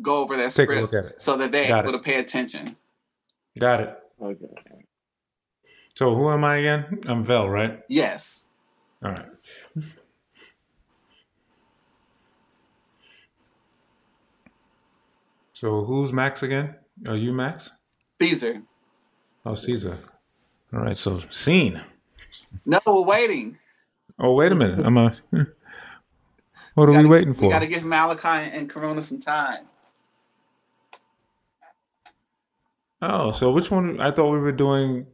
go over their Take scripts so that they're Got able it. to pay attention. Got it. Okay. So who am I again? I'm Vel, right? Yes. All right. So who's Max again? Are you Max? Caesar. Oh, Caesar. All right. So scene. No, we're waiting. Oh, wait a minute. I'm a. [LAUGHS] What are we Gotta- waiting We for? got to give Malachi and Karana some time. Oh, so which one? I thought we were doing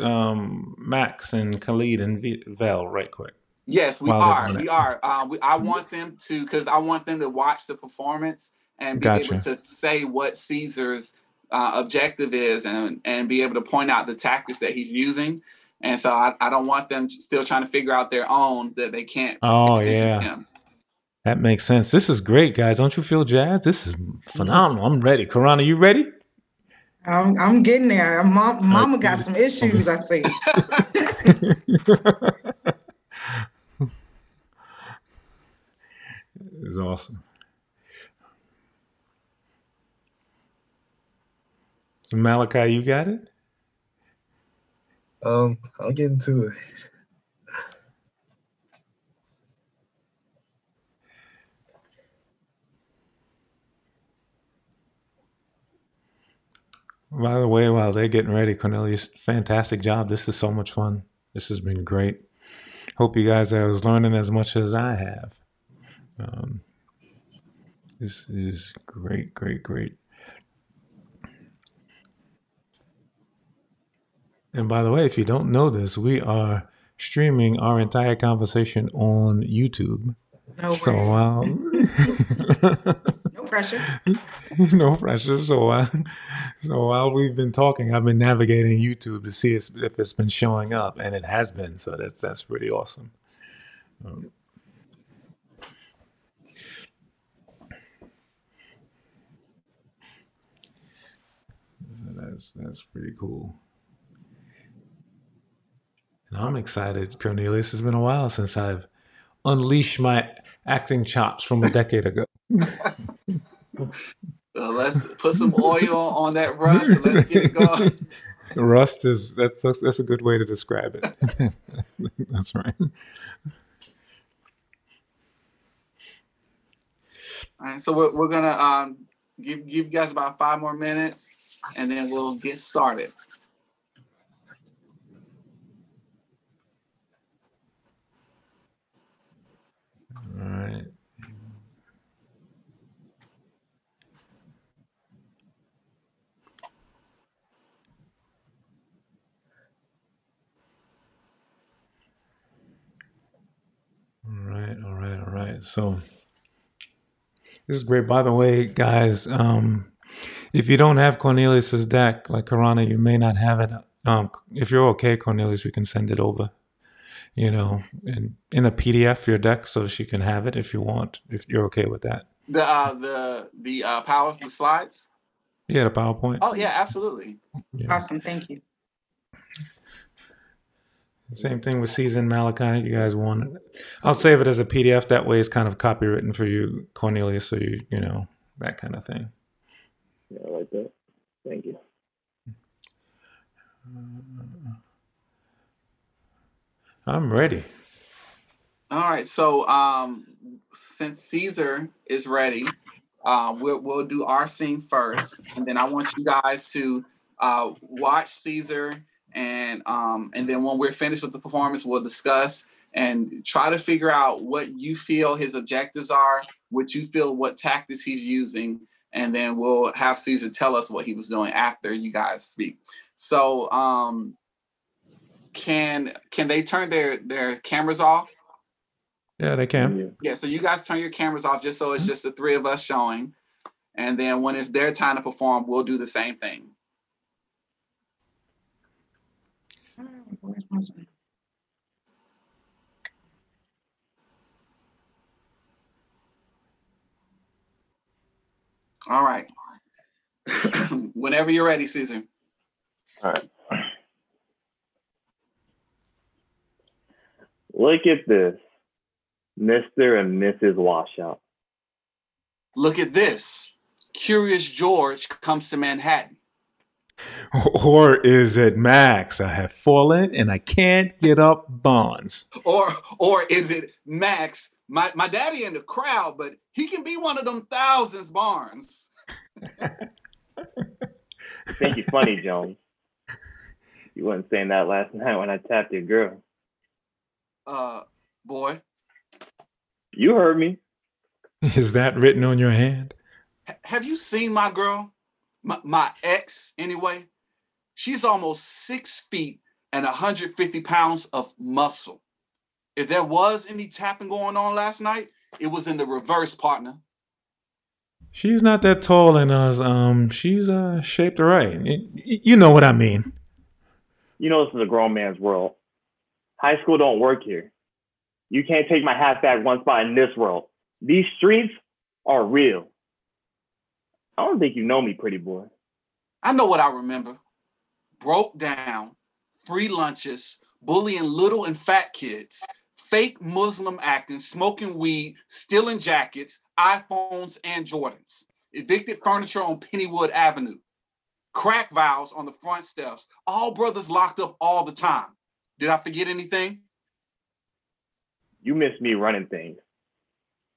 um, Max and Khalid and v- Vel right quick. Yes, we they're We are. Uh, we, I want them to, because I want them to watch the performance and be able to say what Caesar's uh, objective is and, and be able to point out the tactics that he's using. And so I, I don't want them still trying to figure out their own that they can't. Oh yeah, him. that makes sense. This is great, guys. Don't you feel jazzed? This is phenomenal. I'm ready. Karana, you ready? I'm I'm getting there. Mom, mama got some issues. I see. [LAUGHS] it's awesome. Malachi, you got it? Um, I'll get into it. By the way, while they're getting ready, Cornelius, fantastic job. This is so much fun. This has been great. Hope you guys are learning as much as I have. Um, this is great, great, great. And by the way, if you don't know this, we are streaming our entire conversation on YouTube. No So while No [LAUGHS] pressure. [LAUGHS] no pressure. So while, so while we've been talking, I've been navigating YouTube to see if if it's been showing up, and it has been. So that's that's pretty awesome. Um, that's that's pretty cool. And I'm excited, Cornelius. It's been a while since I've unleashed my acting chops from a decade ago. [LAUGHS] Let's put some oil on that rust and let's get it going. [LAUGHS] Rust is that's that's, that's a good way to describe it. [LAUGHS] that's right. All right, so we're, we're gonna um, give give you guys about five more minutes, and then we'll get started. All right. Right, so this is great. By the way, guys, um, if you don't have Cornelius's deck, like Karana, you may not have it. Um, if you're okay, Cornelius, we can send it over. You know, in in a PDF your deck, so she can have it if you want. If you're okay with that. The uh, the the uh, power the slides. Yeah, the PowerPoint. Oh yeah, absolutely. Yeah. Awesome, thank you. Same thing with season Malachi. You guys want it? I'll save it as a PDF. That way, it's kind of copywritten for you, Cornelius. So you you know that kind of thing. Yeah, I like that. Thank you. I'm ready. All right. So um, since Caesar is ready, um, we'll we'll do our scene first, and then I want you guys to uh, watch Caesar, and um, and then when we're finished with the performance, we'll discuss and try to figure out what you feel his objectives are, what you feel what tactics he's using, and then we'll have Caesar tell us what he was doing after you guys speak. So um, can can they turn their their cameras off? Yeah, they can. Yeah. Yeah, so you guys turn your cameras off just so it's just the three of us showing. And then when it's their time to perform, we'll do the same thing. All right. [COUGHS] Whenever you're ready, Caesar. All right. Look at this, Mr. and Mrs. Washout. Look at this. Curious George comes to Manhattan. [LAUGHS] Or is it Max? I have fallen and I can't get up bonds. Or or is it Max? My my daddy in the crowd, but he can be one of them thousands Barnes. You think you're funny, Jones. You wasn't saying that last night when I tapped your girl. Uh boy. You heard me. Is that written on your hand? Ha- have you seen my girl? My, my ex, anyway. She's almost six feet and 150 pounds of muscle. If there was any tapping going on last night, it was in the reverse, partner. She's not that tall and uh, um, she's uh shaped right. Y- y- You know what I mean. You know this is a grown man's world. High school don't work here. You can't take my hat back one spot in this world. These streets are real. I don't think you know me, pretty boy. I know what I remember. Broke down, free lunches, bullying little and fat kids, fake Muslim acting, smoking weed, stealing jackets, iPhones, and Jordans, evicted furniture on Pennywood Avenue, crack vials on the front steps, all brothers locked up all the time. Did I forget anything? You miss me running things.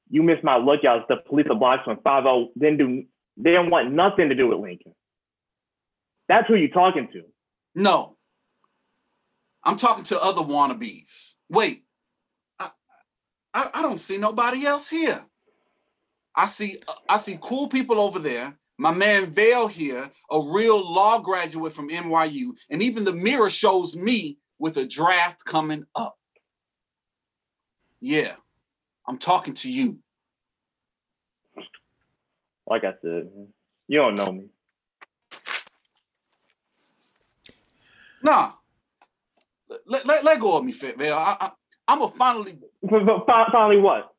You miss my lookouts, the police the blocks when 5 didn't do they don't want nothing to do with Lincoln. That's who you're talking to. No. I'm talking to other wannabes. Wait, I, I, I don't see nobody else here. I see I see cool people over there. My man Vale here, a real law graduate from NYU, and even the mirror shows me with a draft coming up. Yeah, I'm talking to you. Like I said, you don't know me. Nah, let, let, let go of me, Fit man. I, I, I'm a finally But- but fi- Finally, what?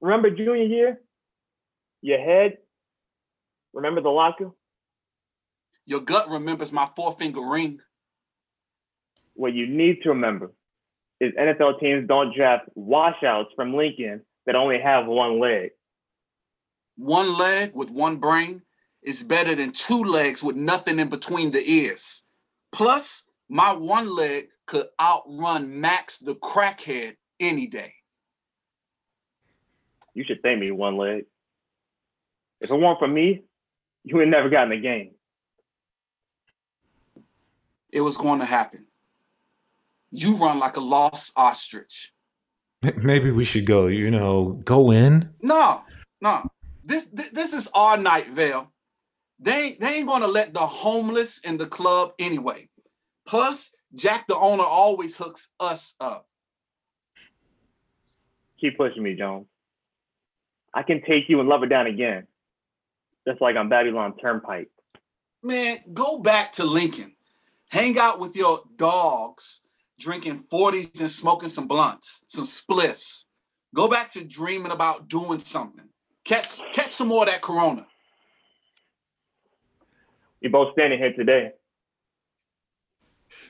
Remember junior year? Your head? Remember the locker? your gut remembers my four finger ring. What you need to remember is NFL teams don't draft washouts from Lincoln that only have one leg. One leg with one brain is better than two legs with nothing in between the ears. Plus, my one leg could outrun Max the crackhead any day. You should thank me, one leg. If it weren't for me, you would never got in the game. It was going to happen. You run like a lost ostrich. Maybe we should go. You know, go in. No, no. This this, this is our night, Vale. They they ain't gonna let the homeless in the club anyway. Plus, Jack the owner always hooks us up. Keep pushing me, Jones. I can take you and love it down again. Just like on Babylon Turnpike. Man, go back to Lincoln. Hang out with your dogs, drinking 40s and smoking some blunts, some spliffs. Go back to dreaming about doing something. Catch catch some more of that corona. You're both standing here today.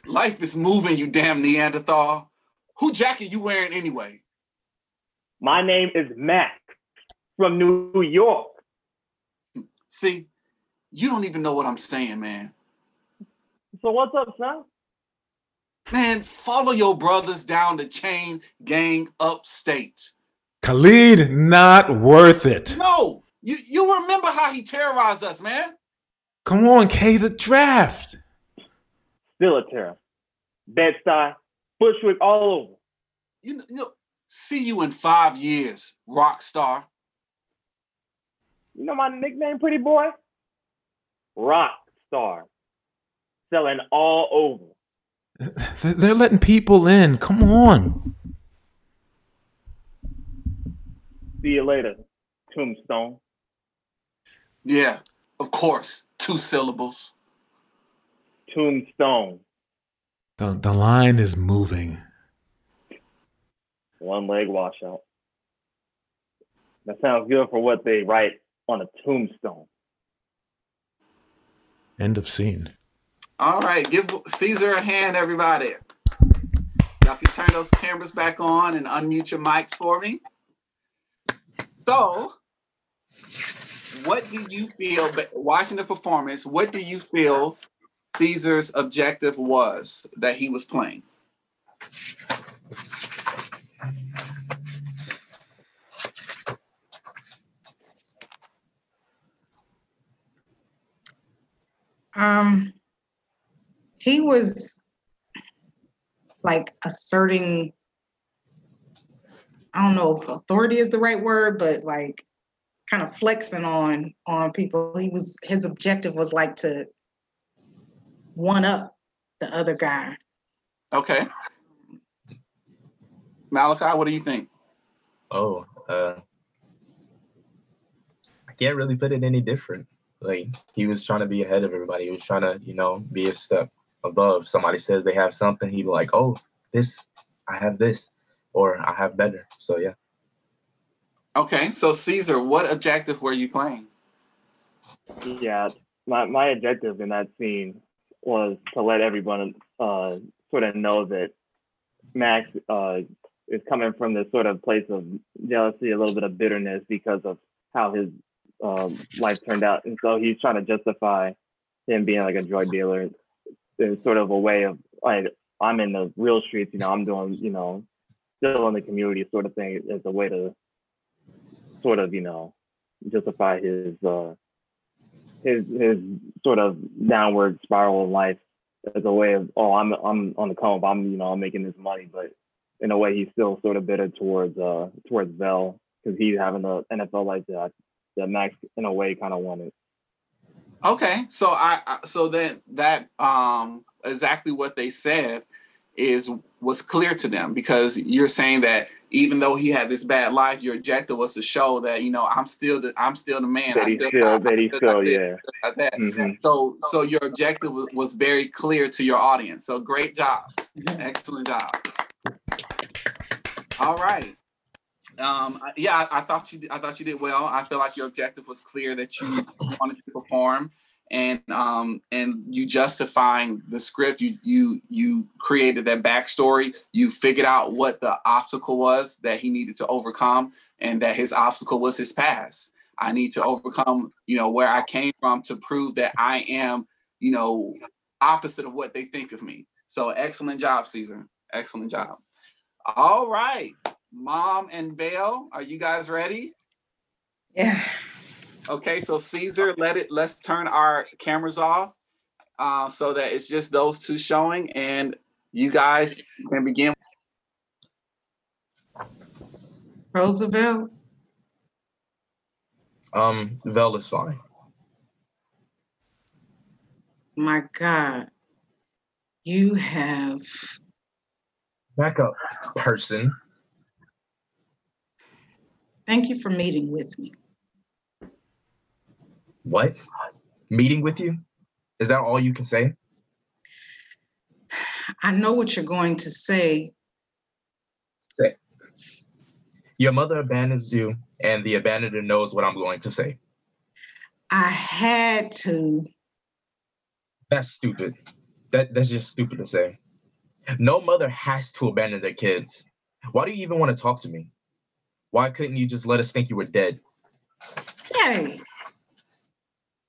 Life is moving, you damn Neanderthal. Who jacket you wearing anyway? My name is Max from New York. See, you don't even know what I'm saying, man. So what's up, son? Man, follow your brothers down the chain gang upstate. Khalid, not worth it. No, you, you remember how he terrorized us, man. Come on, K, the draft. Still a terror. Bed-Stuy, Bushwick, all over. You, you know, see you in five years, rock star. You know my nickname, pretty boy? Rock star. Selling all over. They're letting people in. Come on. See you later, Tombstone. Yeah, of course. Two syllables. Tombstone. The, the line is moving. One leg washout. That sounds good for what they write on a tombstone. End of scene. All right, give Caesar a hand, everybody. Y'all can turn those cameras back on and unmute your mics for me. So, what do you feel, watching the performance, what do you feel Caesar's objective was that he was playing? Um, he was like asserting I don't know if authority is the right word, but like kind of flexing on on people. He was his objective was like to one up the other guy. Okay. Malachi, what do you think? Oh, uh, I can't really put it any different. Like he was trying to be ahead of everybody. He was trying to, you know, be a step above. Somebody says they have something, he'd be like, "Oh, this, I have this, or I have better." So yeah. Okay, so Caesar, what objective were you playing? Yeah, my my objective in that scene was to let everyone uh, sort of know that Max uh, is coming from this sort of place of jealousy, a little bit of bitterness because of how his um, life turned out, and so he's trying to justify him being like a drug dealer in sort of a way of like I'm in the real streets, you know, I'm doing, you know, still in the community sort of thing as a way to sort of, you know, justify his uh his his sort of downward spiral in life as a way of oh I'm I'm on the come up I'm you know I'm making this money but in a way he's still sort of bitter towards uh towards Vel because he's having the NFL life that that Max in a way kind of wanted. Okay, so I so then that um exactly what they said is was clear to them because you're saying that even though he had this bad life, your objective was to show that you know I'm still the I'm still the man. That I he still, still, I, that he still still, yeah. that. Mhm. So so your objective was, was very clear to your audience. So great job, excellent job. All right. Um, yeah, I, I thought you I thought you did well. I feel like your objective was clear that you wanted to perform, and um, and you justifying the script. You you you created that backstory. You figured out what the obstacle was that he needed to overcome, and that his obstacle was his past. I need to overcome, you know, where I came from to prove that I am, you know, opposite of what they think of me. So excellent job, Caesar. Excellent job. All right. Mom and Vale, are you guys ready? Yeah. Okay, so Caesar, let it let's turn our cameras off uh, so that it's just those two showing and you guys can begin. Roosevelt. Um, Vel is fine. My God. You have Back up, person. Thank you for meeting with me. What? Meeting with you? Is that all you can say? I know what you're going to say. Say. Your mother abandons you, and the abandoner knows what I'm going to say. I had to. That's stupid. That that's just stupid to say. No mother has to abandon their kids. Why do you even want to talk to me? Why couldn't you just let us think you were dead? Hey,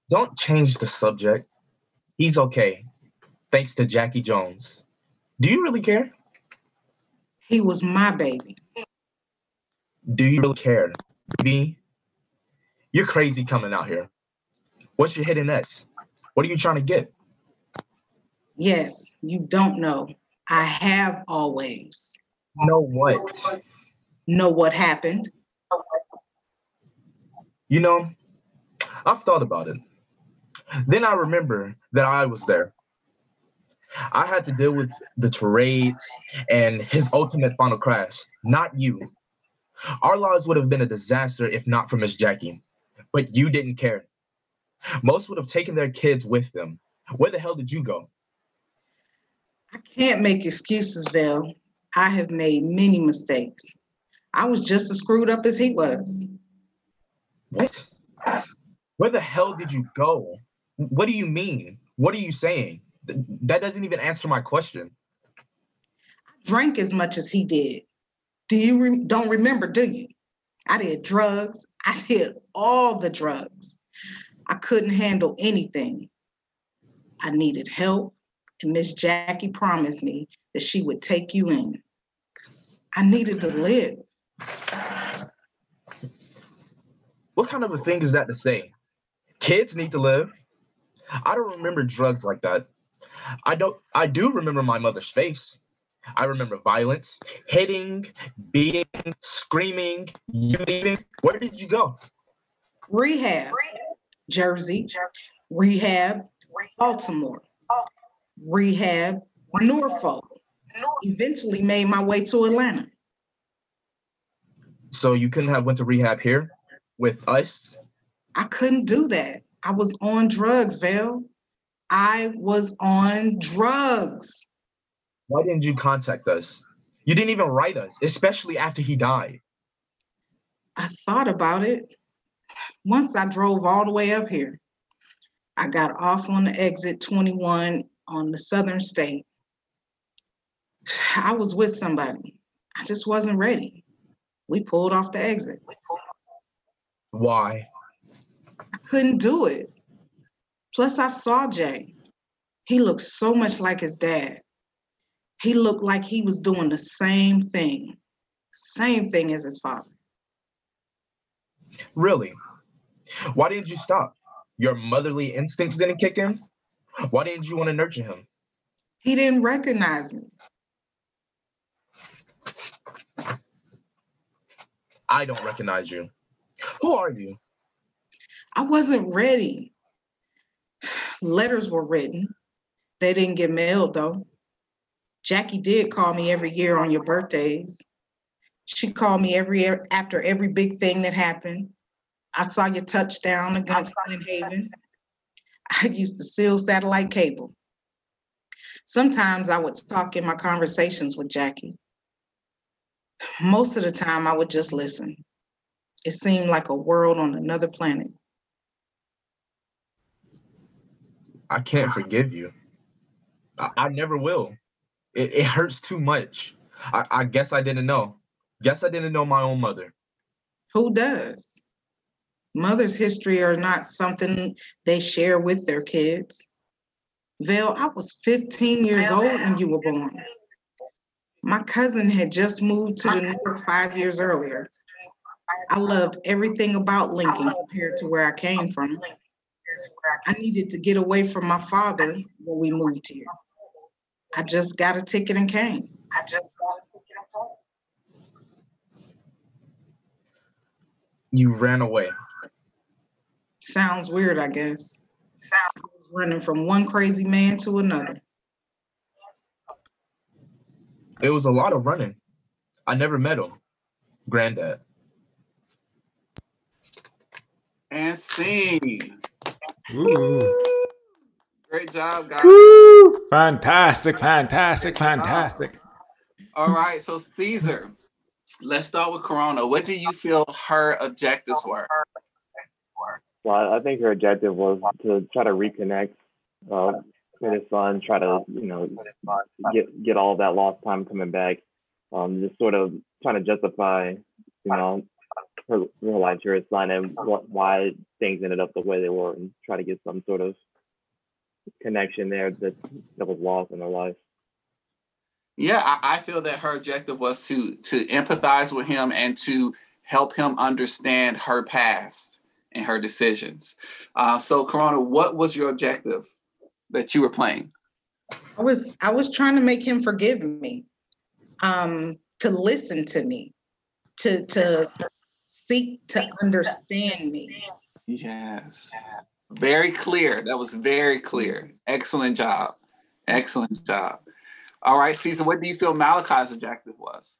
Don't change the subject. He's okay. Thanks to Jackie Jones. Do you really care? he was my baby. Do you really care? B? You're crazy coming out here. What's your hidden X? What are you trying to get? Yes, you don't know. I have always Know what? know what happened. You know, I've thought about it. Then I remember that I was there. I had to deal with the tirades and his ultimate final crash, not you. Our lives would have been a disaster if not for Miss Jackie, but you didn't care. Most would have taken their kids with them. Where the hell did you go? I can't make excuses, Val. I have made many mistakes. I was just as screwed up as he was. What? Where the hell did you go? What do you mean? What are you saying? Th- That doesn't even answer my question. I Drank as much as he did. Do you re- don't remember, do you? I did drugs. I [LAUGHS] did all the drugs. I couldn't handle anything. I needed help, and Miss Jackie promised me that she would take you in. I needed to live. What kind of a thing is that to say? Kids need to live. I don't remember drugs like that. I don't I do remember my mother's face. I remember violence, hitting, beating, screaming. Where did you go? Rehab, Jersey, rehab, Baltimore, rehab, Norfolk. Eventually made my way to Atlanta. So you couldn't have went to rehab here with us? I couldn't do that. I was on drugs, Val. I was on drugs. Why didn't you contact us? You didn't even write us, especially after he died. I thought about it. Once I drove all the way up here, I got off on the exit 21 on the Southern State. I was with somebody. I just wasn't ready. We pulled off the exit. Why? I couldn't do it. Plus, I saw Jay. He looked so much like his dad. He looked like he was doing the same thing, same thing as his father. Really? Why didn't you stop? Your motherly instincts didn't kick in? Why didn't you want to nurture him? He didn't recognize me. I don't recognize you. Who are you? I wasn't ready. Letters were written. They didn't get mailed though. Jackie did call me every year on your birthdays. She called me every after every big thing that happened. I saw your touchdown against Glen Haven. I used to seal satellite cable. Sometimes I would talk in my conversations with Jackie. Most of the time, I would just listen. It seemed like a world on another planet. I can't forgive you. I, I never will. It, it hurts too much. I, I guess I didn't know. Guess I didn't know my own mother. Who does? Mother's history are not something they share with their kids. Val, I was 15 years old when you were born. My cousin had just moved to the north five years earlier. I loved everything about Lincoln compared to where I came from. I needed to get away from my father when we moved here. I just got a ticket and came. I just got a ticket and came. You ran away. Sounds weird, I guess. I was running from one crazy man to another. It was a lot of running. I never met him. Granddad. and sing. Ooh. Great job, guys. Woo! Fantastic, fantastic, fantastic. All right, so Caesar, let's start with Karana. What do you feel her objectives were? Well, I think her objective was to try to reconnect uh, with his son, try to you know get get all that lost time coming back. Um, just sort of trying to justify, you know, her, her life to her son and what why things ended up the way they were, and try to get some sort of connection there that that was lost in her life. Yeah, I, I feel that her objective was to to empathize with him and to help him understand her past and her decisions. Uh, so, Karana, what was your objective that you were playing? I was I was trying to make him forgive me, um, to listen to me, to to seek to understand me. Yes. Very clear. That was very clear. Excellent job. Excellent job. All right, Caesar, what do you feel Malachi's objective was?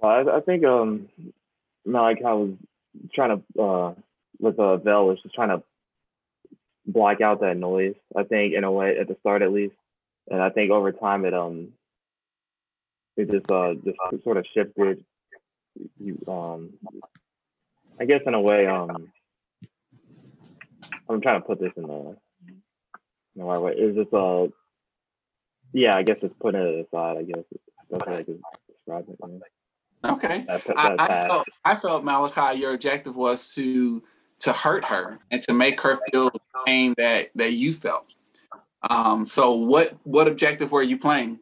Well, I, I think um, Malachi was trying to uh, with uh, Vel was just trying to block out that noise. I think in a way at the start at least, and I think over time it um it just uh just sort of shifted. You um, I guess in a way um, I'm trying to put this in the in the right way. It's just uh, yeah, I guess it's putting it aside. I guess that's how I could describe it. Okay. That, that, I, I felt, I felt Malachi, your objective was to to hurt her and to make her feel the pain that that you felt. Um, so what what objective were you playing?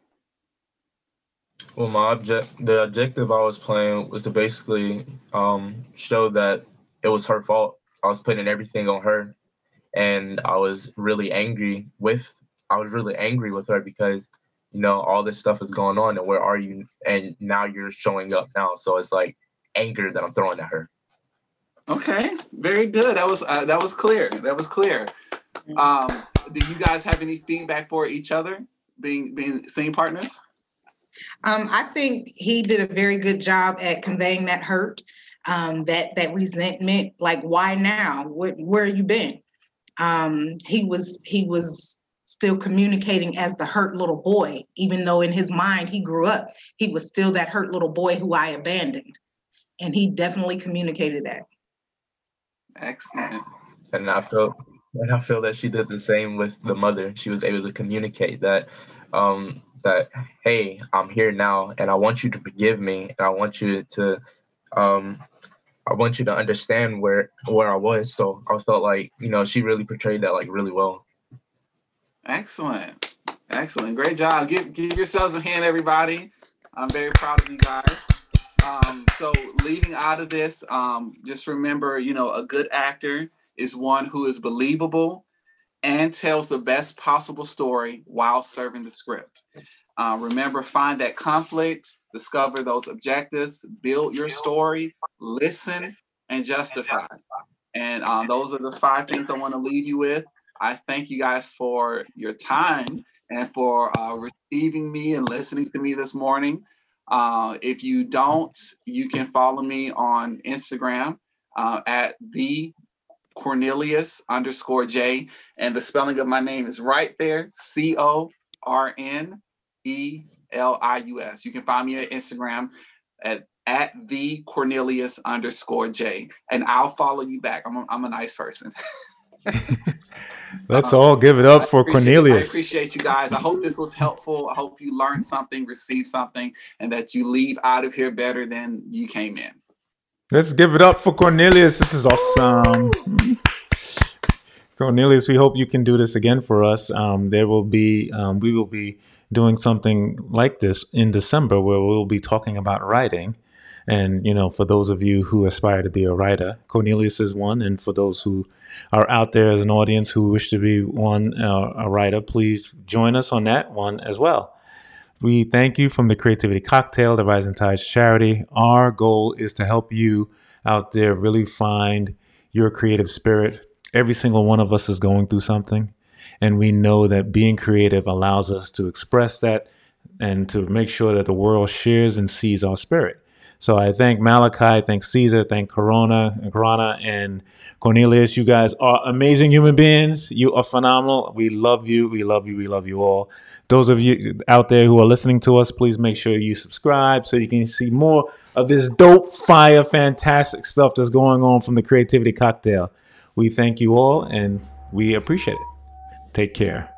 Well, my object, the objective I was playing was to basically um, show that it was her fault. I was putting everything on her, and I was really angry with. I was really angry with her because, you know, all this stuff is going on, and where are you? And now you're showing up now, so it's like anger that I'm throwing at her. Okay, very good. That was uh, that was clear. That was clear. Um, do you guys have any feedback for each other, being being same partners? Um, I think he did a very good job at conveying that hurt, um, that that resentment. Like, why now? What, where have you been? Um, he was he was still communicating as the hurt little boy, even though in his mind he grew up. He was still that hurt little boy who I abandoned, and he definitely communicated that. Excellent. and I feel and I feel that she did the same with the mother. She was able to communicate that um that hey, I'm here now and I want you to forgive me and I want you to um I want you to understand where where I was. So I felt like, you know, she really portrayed that like really well. Excellent. Excellent. Great job. Give give yourselves a hand, everybody. I'm very proud of you guys. Um, so leading out of this, um, just remember, you know, a good actor is one who is believable and tells the best possible story while serving the script. Uh, remember, find that conflict, discover those objectives, build your story, listen, and justify. And um, those are the five things I want to leave you with. I thank you guys for your time and for uh, receiving me and listening to me this morning. Uh, if you don't, you can follow me on Instagram uh, at the Cornelius underscore J. And the spelling of my name is right there C O R N E L I U S. You can find me at Instagram at, at the Cornelius underscore J. And I'll follow you back. I'm a, I'm a nice person. [LAUGHS] Let's Um, all give it I up for appreciate- I Cornelius. appreciate you guys. I hope this was helpful. I hope you learned something, received something, and that you leave out of here better than you came in. Let's give it up for Cornelius. This is awesome. Cornelius, we hope you can do this again for us. Um, there will be, um, we will be doing something like this in December where we'll be talking about writing. And, you know, for those of you who aspire to be a writer, Cornelius is one. And for those who are out there as an audience who wish to be one, uh, a writer, please join us on that one as well. We thank you from the Creativity Cocktail, the Rising Tides charity. Our goal is to help you out there really find your creative spirit. Every single one of us is going through something, and we know that being creative allows us to express that and to make sure that the world shares and sees our spirit. So I thank Malachi, thank Caesar, thank Karana, Karana, and Cornelius. You guys are amazing human beings. You are phenomenal. We love you. We love you. We love you all. Those of you out there who are listening to us, please make sure you subscribe so you can see more of this dope, fire, fantastic stuff that's going on from the Creativity Cocktail. We thank you all and we appreciate it. Take care.